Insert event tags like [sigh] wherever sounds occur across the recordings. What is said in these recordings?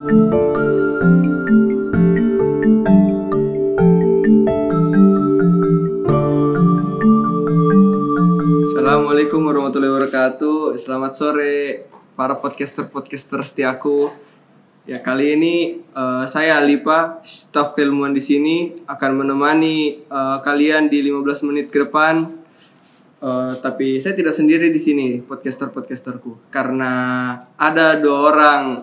Assalamualaikum warahmatullahi wabarakatuh. Selamat sore para podcaster-podcaster setiaku. Ya kali ini eh, saya Alipa, staf keilmuan di sini akan menemani eh, kalian di 15 menit ke depan. Eh, tapi saya tidak sendiri di sini podcaster-podcasterku karena ada dua orang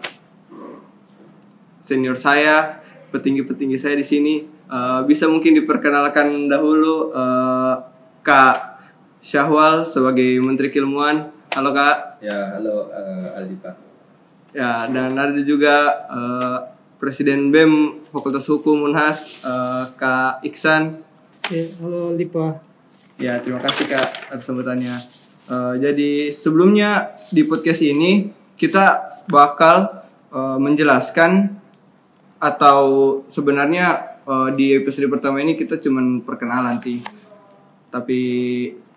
senior saya, petinggi-petinggi saya di sini. Eh, bisa mungkin diperkenalkan dahulu eh, Kak Syahwal sebagai Menteri Keilmuan. Halo Kak. Ya, halo uh, Aldi Pak. Ya, dan ada juga eh, Presiden BEM Fakultas Hukum Unhas eh, Kak Iksan. Ya, halo Lipa. Ya, terima kasih Kak atas sambutannya. Eh, jadi sebelumnya di podcast ini kita bakal eh, menjelaskan atau sebenarnya eh, di episode pertama ini kita cuman perkenalan sih. Tapi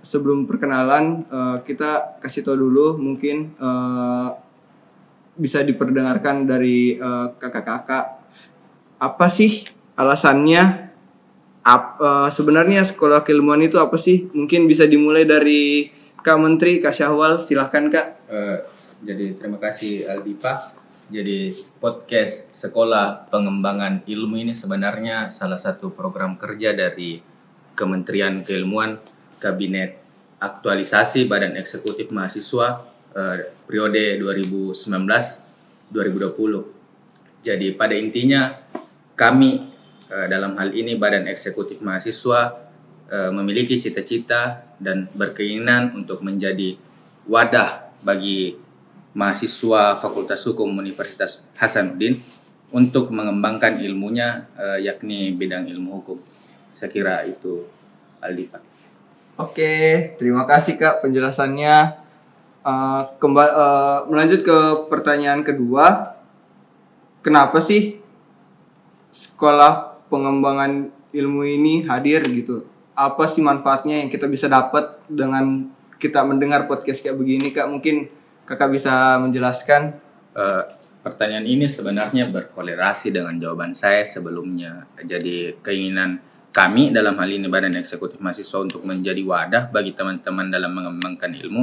sebelum perkenalan eh, kita kasih tahu dulu mungkin eh, bisa diperdengarkan dari eh, kakak-kakak apa sih alasannya Ap- eh, sebenarnya sekolah keilmuan itu apa sih? Mungkin bisa dimulai dari Kak Menteri, Kak Syahwal, silahkan Kak. Eh, jadi terima kasih Aldi Pak. Jadi podcast Sekolah Pengembangan Ilmu ini sebenarnya salah satu program kerja dari Kementerian Keilmuan Kabinet Aktualisasi Badan Eksekutif Mahasiswa eh, periode 2019-2020. Jadi pada intinya kami eh, dalam hal ini Badan Eksekutif Mahasiswa eh, memiliki cita-cita dan berkeinginan untuk menjadi wadah bagi mahasiswa Fakultas Hukum Universitas Hasanuddin untuk mengembangkan ilmunya eh, yakni bidang ilmu hukum. Saya kira itu Aldi Pak. Oke, terima kasih Kak penjelasannya. Eh, kembali eh, melanjut ke pertanyaan kedua, kenapa sih sekolah pengembangan ilmu ini hadir gitu? Apa sih manfaatnya yang kita bisa dapat dengan kita mendengar podcast kayak begini Kak? Mungkin Kakak bisa menjelaskan. Eh, pertanyaan ini sebenarnya berkolerasi dengan jawaban saya sebelumnya. Jadi keinginan kami dalam hal ini Badan Eksekutif Mahasiswa untuk menjadi wadah bagi teman-teman dalam mengembangkan ilmu,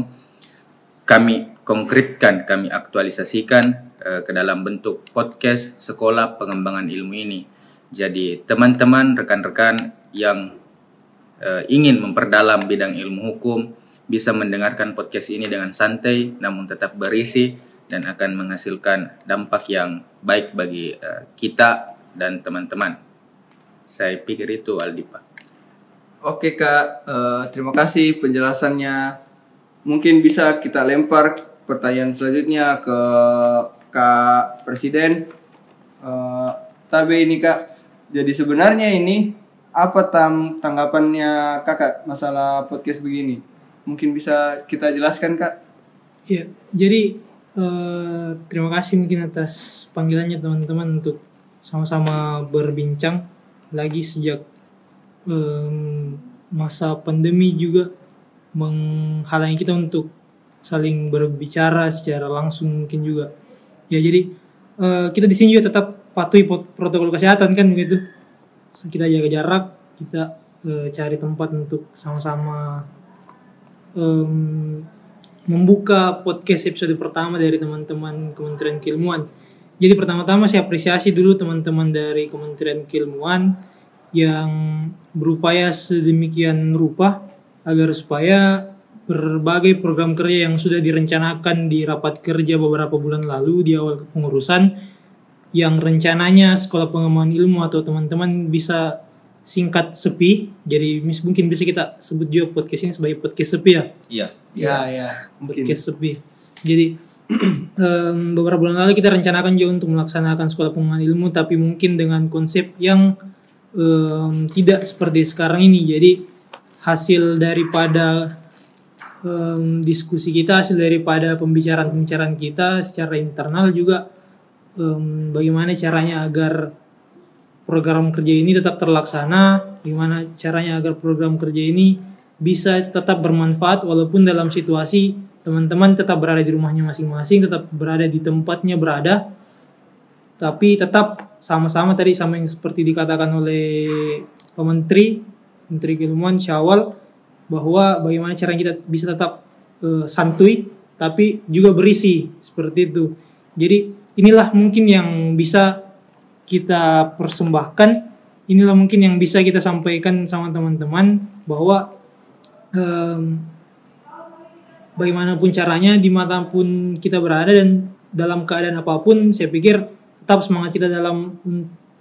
kami konkretkan, kami aktualisasikan eh, ke dalam bentuk podcast Sekolah Pengembangan Ilmu ini. Jadi teman-teman, rekan-rekan yang eh, ingin memperdalam bidang ilmu hukum bisa mendengarkan podcast ini dengan santai namun tetap berisi dan akan menghasilkan dampak yang baik bagi eh, kita dan teman-teman. Saya pikir itu Aldi Pak. Oke Kak, Eh, terima kasih penjelasannya. Mungkin bisa kita lempar pertanyaan selanjutnya ke Kak Presiden. Eh, Tabe ini Kak, jadi sebenarnya ini apa tam tanggapannya Kakak masalah podcast begini? Mungkin bisa kita jelaskan Kak? Ya, jadi eh, terima kasih mungkin atas panggilannya teman-teman untuk sama-sama berbincang lagi sejak em, masa pandemi juga menghalangi kita untuk saling berbicara secara langsung mungkin juga. Ya jadi eh, kita di sini juga tetap patuhi protokol kesehatan kan begitu. Kita jaga jarak, kita eh, cari tempat untuk sama-sama em, membuka podcast episode pertama dari teman-teman Kementerian Keilmuan. Jadi pertama-tama saya apresiasi dulu teman-teman dari Kementerian Keilmuan yang berupaya sedemikian rupa agar supaya berbagai program kerja yang sudah direncanakan di rapat kerja beberapa bulan lalu di awal pengurusan yang rencananya sekolah pengembangan ilmu atau teman-teman bisa singkat sepi jadi mis- mungkin bisa kita sebut juga podcast ini sebagai podcast sepi ya Iya. Ya, ya. Mungkin. podcast sepi. Jadi [clears throat] em, beberapa bulan lalu kita rencanakan juga untuk melaksanakan sekolah pengembangan ilmu, tapi mungkin dengan konsep yang em, tidak seperti sekarang ini. Jadi hasil daripada em, diskusi kita, hasil daripada pembicaraan-pembicaraan kita secara internal juga em, bagaimana caranya agar program kerja ini tetap terlaksana, gimana caranya agar program kerja ini bisa tetap bermanfaat walaupun dalam situasi teman-teman tetap berada di rumahnya masing-masing, tetap berada di tempatnya berada. tapi tetap sama-sama tadi sama yang seperti dikatakan oleh Pak Menteri Menteri Keilmuan Syawal bahwa bagaimana cara kita bisa tetap eh, santuy tapi juga berisi seperti itu. Jadi inilah mungkin yang bisa kita persembahkan, inilah mungkin yang bisa kita sampaikan sama teman-teman bahwa em, bagaimanapun caranya di mana pun kita berada dan dalam keadaan apa pun saya pikir tetap semangat kita dalam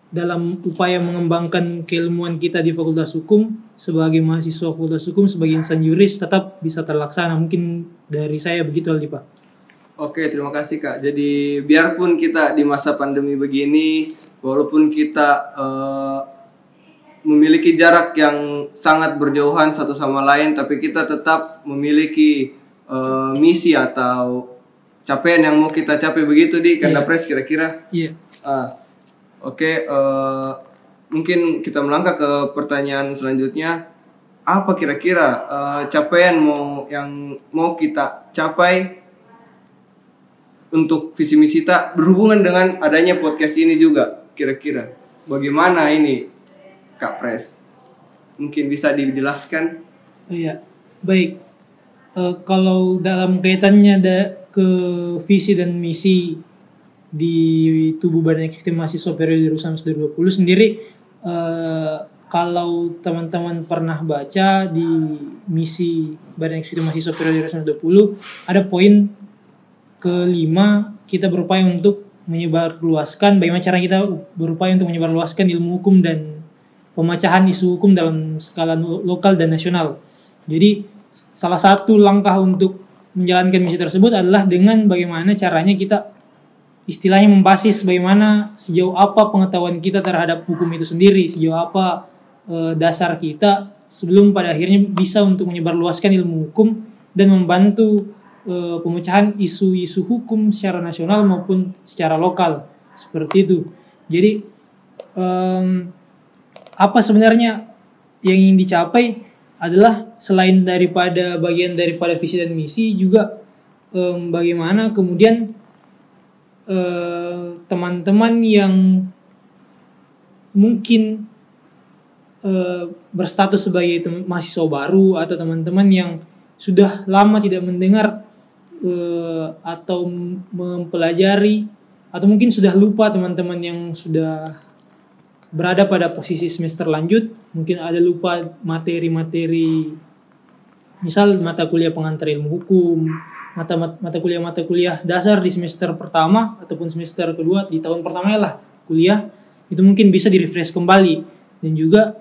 dalam upaya mengembangkan keilmuan kita di Fakultas Hukum sebagai mahasiswa Fakultas Hukum sebagai insan juris tetap bisa terlaksana mungkin dari saya begitu Aldi Pak. Oke, terima kasih Kak. Jadi biarpun kita di masa pandemi begini, walaupun kita eh, memiliki jarak yang sangat berjauhan satu sama lain, tapi kita tetap memiliki eh, misi atau capaian yang mau kita capai begitu di Kanda Iya. Press kira-kira. Iya. Ah, Oke, eh, mungkin kita melangkah ke pertanyaan selanjutnya. Apa kira-kira eh, capaian mau yang mau kita capai untuk visi misi kita berhubungan dengan adanya podcast ini juga kira-kira bagaimana ini Kak Pres? Mungkin bisa dijelaskan? Iya, baik. Eh, kalau dalam kaitannya ada ke visi dan misi di tubuh Badan Eksekutif Mahasiswa periode 2020 sendiri, eh, kalau teman-teman pernah baca di misi Badan Eksekutif Mahasiswa periode 2020, ada poin kelima kita berupaya untuk menyebarluaskan bagaimana cara kita berupaya untuk menyebarluaskan ilmu hukum dan pemecahan isu hukum dalam skala lo- lokal dan nasional. Jadi salah satu langkah untuk menjalankan misi tersebut adalah dengan bagaimana caranya kita istilahnya membasis bagaimana sejauh apa pengetahuan kita terhadap hukum itu sendiri, sejauh apa eh, dasar kita sebelum pada akhirnya bisa untuk menyebarluaskan ilmu hukum dan membantu eh, pemecahan isu-isu hukum secara nasional maupun secara lokal seperti itu. Jadi em, apa sebenarnya yang ingin dicapai adalah selain daripada bagian daripada visi dan misi juga em, bagaimana kemudian eh, teman-teman yang mungkin eh, berstatus sebagai mahasiswa baru atau teman-teman yang sudah lama tidak mendengar eh, atau mempelajari atau mungkin sudah lupa teman-teman yang sudah berada pada posisi semester lanjut mungkin ada lupa materi-materi misal mata kuliah pengantar ilmu hukum mata mata kuliah mata kuliah dasar di semester pertama ataupun semester kedua di tahun pertama lah kuliah itu mungkin bisa di refresh kembali. Dan juga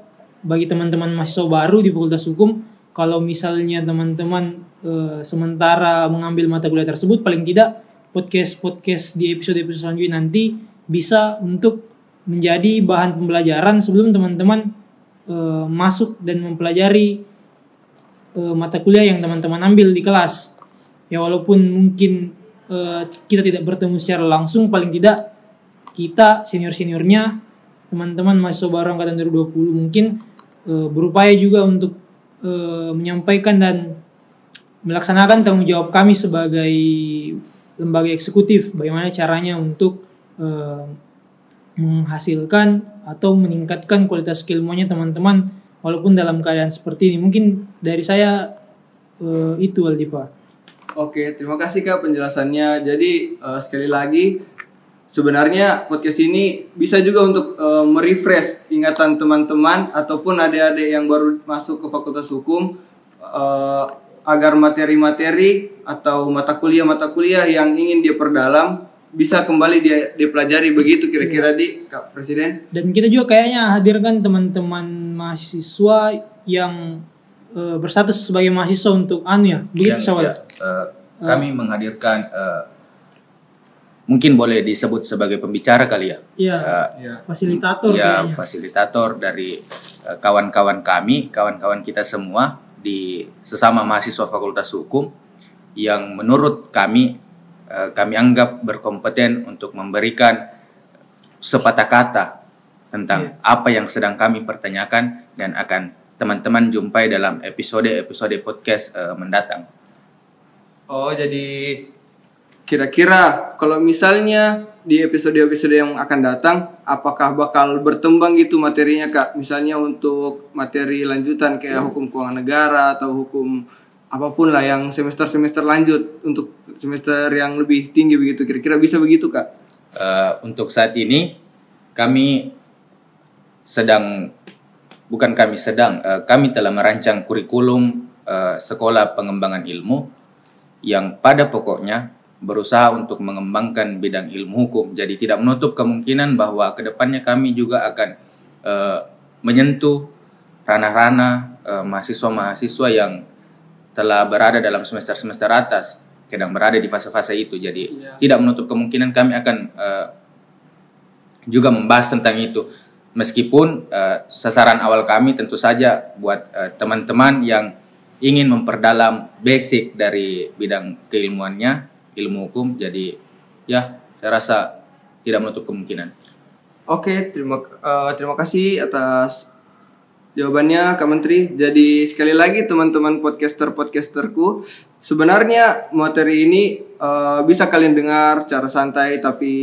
bagi teman-teman mahasiswa baru di Fakultas Hukum kalau misalnya teman-teman eh, sementara mengambil mata kuliah tersebut paling tidak podcast podcast di episode episode selanjutnya nanti bisa untuk menjadi bahan pembelajaran sebelum teman-teman eh, masuk dan mempelajari eh, mata kuliah yang teman-teman ambil di kelas. Ya walaupun mungkin eh, kita tidak bertemu secara langsung, paling tidak kita senior-seniornya teman-teman mahasiswa baru angkatan 2020 mungkin eh, berupaya juga untuk eh, menyampaikan dan melaksanakan tanggung jawab kami sebagai lembaga eksekutif bagaimana caranya untuk eh, menghasilkan atau meningkatkan kualitas keilmuannya teman-teman walaupun dalam keadaan seperti ini mungkin dari saya eh, itu Aldi Pak. Oke, terima kasih Kak penjelasannya. Jadi eh, sekali lagi sebenarnya podcast ini bisa juga untuk eh, merefresh ingatan teman-teman ataupun adik-adik yang baru masuk ke Fakultas Hukum eh, agar materi-materi atau mata kuliah-mata kuliah yang ingin dia perdalam bisa kembali dia dipelajari begitu kira-kira di Kak Presiden. Dan kita juga kayaknya hadirkan teman-teman mahasiswa yang eh, berstatus sebagai mahasiswa untuk anu ya, begitu Yang- ya, eh, kami menghadirkan eh, mungkin boleh disebut sebagai pembicara kali ya. Iya, Eh, Ya. fasilitator ya kayaknya. fasilitator dari eh, kawan-kawan kami, kawan-kawan kita semua di sesama mahasiswa Fakultas Hukum yang menurut kami eh, kami anggap berkompeten untuk memberikan sepatah kata tentang apa yang sedang kami pertanyakan dan akan teman-teman jumpai dalam episode-episode podcast eh, mendatang. Oh, jadi kira-kira kalau misalnya di episode-episode yang akan datang apakah bakal bertembang gitu materinya kak? Misalnya untuk materi lanjutan kayak hukum keuangan negara atau hukum apa pun lah yang semester-semester lanjut untuk semester yang lebih tinggi begitu. Kira-kira bisa begitu kak? Eh, untuk saat ini kami sedang bukan kami sedang eh, kami telah merancang kurikulum eh, sekolah pengembangan ilmu yang pada pokoknya berusaha untuk mengembangkan bidang ilmu hukum. Jadi tidak menutup kemungkinan bahwa ke depannya kami juga akan eh, menyentuh ranah-ranah eh, mahasiswa-mahasiswa yang telah berada dalam semester-semester atas, sedang berada di fase-fase itu. Jadi Iya. tidak menutup kemungkinan kami akan eh, juga membahas tentang itu. Meskipun eh, sasaran awal kami tentu saja buat teman-teman yang ingin memperdalam basic dari bidang keilmuannya, ilmu hukum. Jadi ya, saya rasa tidak menutup kemungkinan. Oke, terima eh, terima kasih atas jawabannya Kak Menteri. Jadi sekali lagi teman-teman podcaster-podcasterku, sebenarnya materi ini eh, bisa kalian dengar secara santai tapi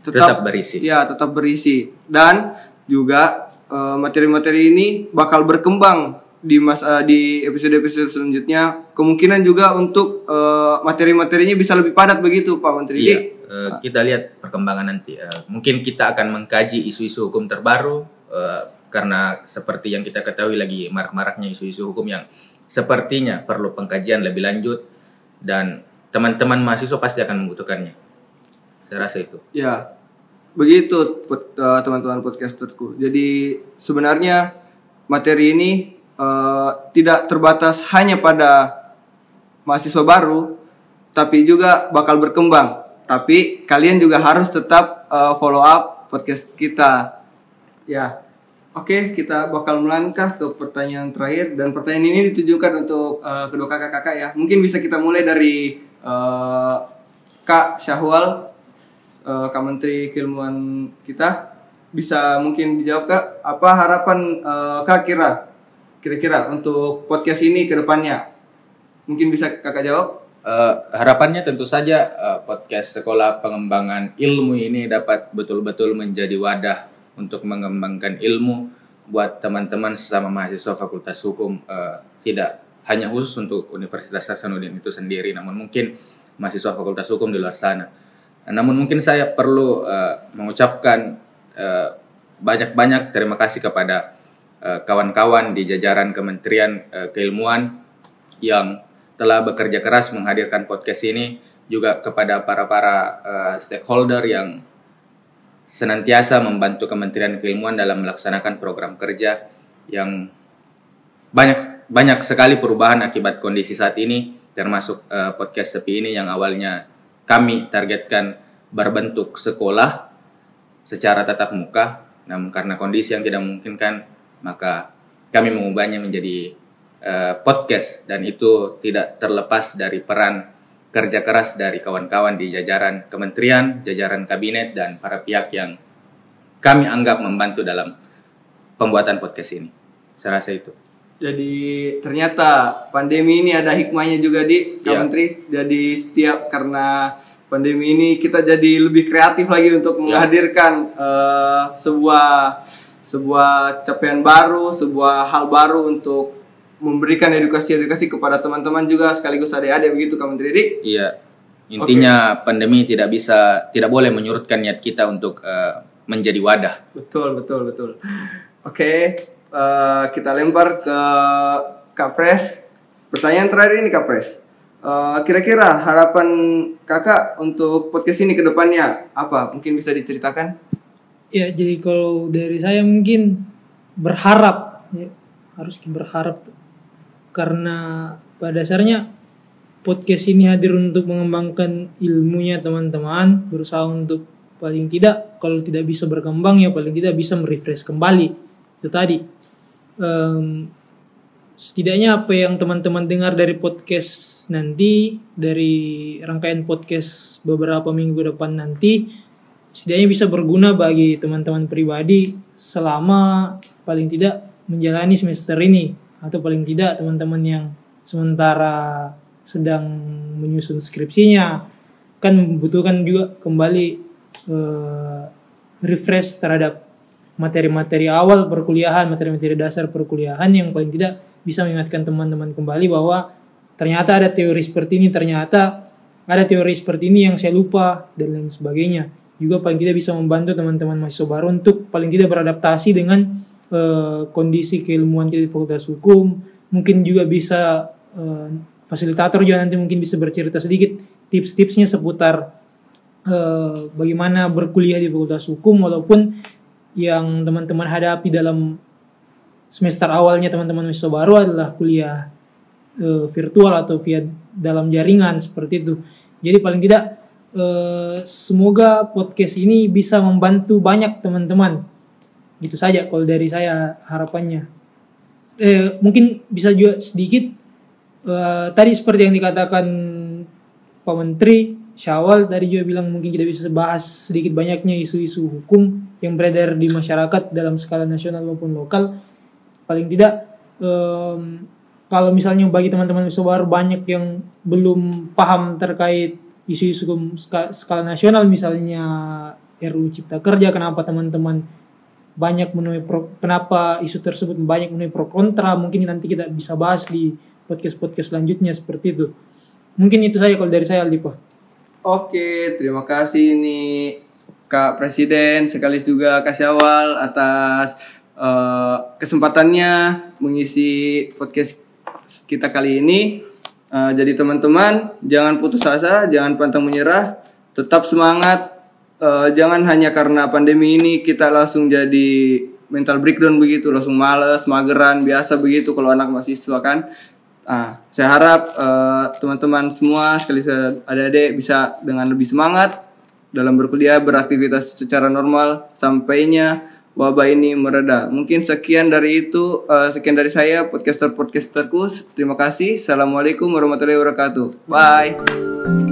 Tetap berisi. Ya, tetap berisi. Dan juga eh, materi-materi ini bakal berkembang di mas eh, di episode-episode selanjutnya. Kemungkinan juga untuk eh, materi-materinya bisa lebih padat begitu, Pak Menteri. Iya, eh, kita lihat perkembangan nanti. Eh, mungkin kita akan mengkaji isu-isu hukum terbaru eh, karena seperti yang kita ketahui lagi marak-maraknya isu-isu hukum yang sepertinya perlu pengkajian lebih lanjut dan teman-teman mahasiswa pasti akan membutuhkannya. Saya rasa itu. Ya, begitu teman-teman podcasterku. Jadi sebenarnya materi ini eh, tidak terbatas hanya pada mahasiswa baru, tapi juga bakal berkembang. Tapi kalian juga harus tetap eh, follow up podcast kita. Ya, oke kita bakal melangkah ke pertanyaan terakhir dan pertanyaan ini ditujukan untuk eh, kedua kakak-kakak ya. Mungkin bisa kita mulai dari eh, Kak Syahwal eh, Kak Menteri Keilmuan kita bisa mungkin dijawab Kak apa harapan eh, Kak kira kira-kira untuk podcast ini ke depannya? Mungkin bisa Kakak jawab? Eh, harapannya tentu saja eh, podcast sekolah pengembangan ilmu ini dapat betul-betul menjadi wadah untuk mengembangkan ilmu buat teman-teman sesama mahasiswa Fakultas Hukum. Eh, tidak hanya khusus untuk Universitas Hasanuddin itu sendiri namun mungkin mahasiswa Fakultas Hukum di luar sana. Namun mungkin saya perlu eh, mengucapkan banyak-banyak terima kasih kepada kawan-kawan di jajaran Kementerian eh, Keilmuan yang telah bekerja keras menghadirkan podcast ini juga kepada para-para eh, stakeholder yang senantiasa membantu Kementerian Keilmuan dalam melaksanakan program kerja yang banyak banyak sekali perubahan akibat kondisi saat ini termasuk eh, podcast sepi ini yang awalnya kami targetkan berbentuk sekolah secara tatap muka namun karena kondisi yang tidak memungkinkan maka kami mengubahnya menjadi eh, podcast dan itu tidak terlepas dari peran kerja keras dari kawan-kawan di jajaran kementerian, jajaran kabinet dan para pihak yang kami anggap membantu dalam pembuatan podcast ini. Saya rasa itu. jadi ternyata pandemi ini ada hikmahnya juga di Kak Ya. Menteri jadi setiap karena pandemi ini kita jadi lebih kreatif lagi untuk menghadirkan eh, sebuah sebuah capaian baru sebuah hal baru untuk memberikan edukasi-edukasi kepada teman-teman juga sekaligus adik-adik begitu Kak Menteri. Iya. Intinya pandemi tidak bisa tidak boleh menyurutkan niat kita untuk eh, menjadi wadah. Betul, betul, betul. Oke, eh, kita lempar ke Kak Pres. Pertanyaan terakhir ini Kak Pres. Eh, kira-kira harapan kakak untuk podcast ini ke depannya apa? Mungkin bisa diceritakan? Ya, jadi kalau dari saya mungkin berharap ya, harus berharap karena pada dasarnya podcast ini hadir untuk mengembangkan ilmunya teman-teman, berusaha untuk paling tidak kalau tidak bisa berkembang ya paling tidak bisa merefresh kembali. Itu tadi. Em, setidaknya apa yang teman-teman dengar dari podcast nanti dari rangkaian podcast beberapa minggu depan nanti setidaknya bisa berguna bagi teman-teman pribadi selama paling tidak menjalani semester ini atau paling tidak teman-teman yang sementara sedang menyusun skripsinya kan membutuhkan juga kembali eh, refresh terhadap materi-materi awal perkuliahan, materi-materi dasar perkuliahan yang paling tidak bisa mengingatkan teman-teman kembali bahwa ternyata ada teori seperti ini, ternyata ada teori seperti ini yang saya lupa dan lain sebagainya. Juga paling tidak bisa membantu teman-teman mahasiswa baru untuk paling tidak beradaptasi dengan eh, kondisi keilmuan kita di Fakultas Hukum. Mungkin juga bisa eh, fasilitator juga nanti mungkin bisa bercerita sedikit tips-tipsnya seputar eh, bagaimana berkuliah di Fakultas Hukum walaupun yang teman-teman hadapi dalam semester awalnya teman-teman mahasiswa baru adalah kuliah eh, virtual atau via dalam jaringan seperti itu. Jadi paling tidak eh, semoga podcast ini bisa membantu banyak teman-teman. Itu saja kalau dari saya harapannya. Eh, mungkin bisa juga sedikit eh, tadi seperti yang dikatakan Pak Menteri Syawal tadi juga bilang mungkin kita bisa bahas sedikit banyaknya isu-isu hukum yang beredar di masyarakat dalam skala nasional maupun lokal. Paling tidak em, kalau misalnya bagi teman-teman baru banyak yang belum paham terkait isu-isu hukum ska- skala nasional misalnya RUU Cipta Kerja kenapa teman-teman banyak menemui pro, kenapa isu tersebut banyak menemui pro kontra mungkin nanti kita bisa bahas di podcast-podcast selanjutnya seperti itu mungkin itu saja kalau dari saya Aldi Pak. Oke, terima kasih nih Kak Presiden sekaligus juga Kak Syawal atas eh, kesempatannya mengisi podcast kita kali ini. Eh, jadi teman-teman jangan putus asa, jangan pantang menyerah, tetap semangat. Eh, jangan hanya karena pandemi ini kita langsung jadi mental breakdown begitu, langsung males, mageran, biasa begitu kalau anak mahasiswa kan. Ah, saya harap eh, teman-teman semua sekali adik-adik bisa dengan lebih semangat dalam berkuliah, beraktivitas secara normal sampainya wabah ini mereda. Mungkin sekian dari itu, eh, sekian dari saya podcaster-podcasterku. Terima kasih. Assalamualaikum warahmatullahi wabarakatuh. Bye.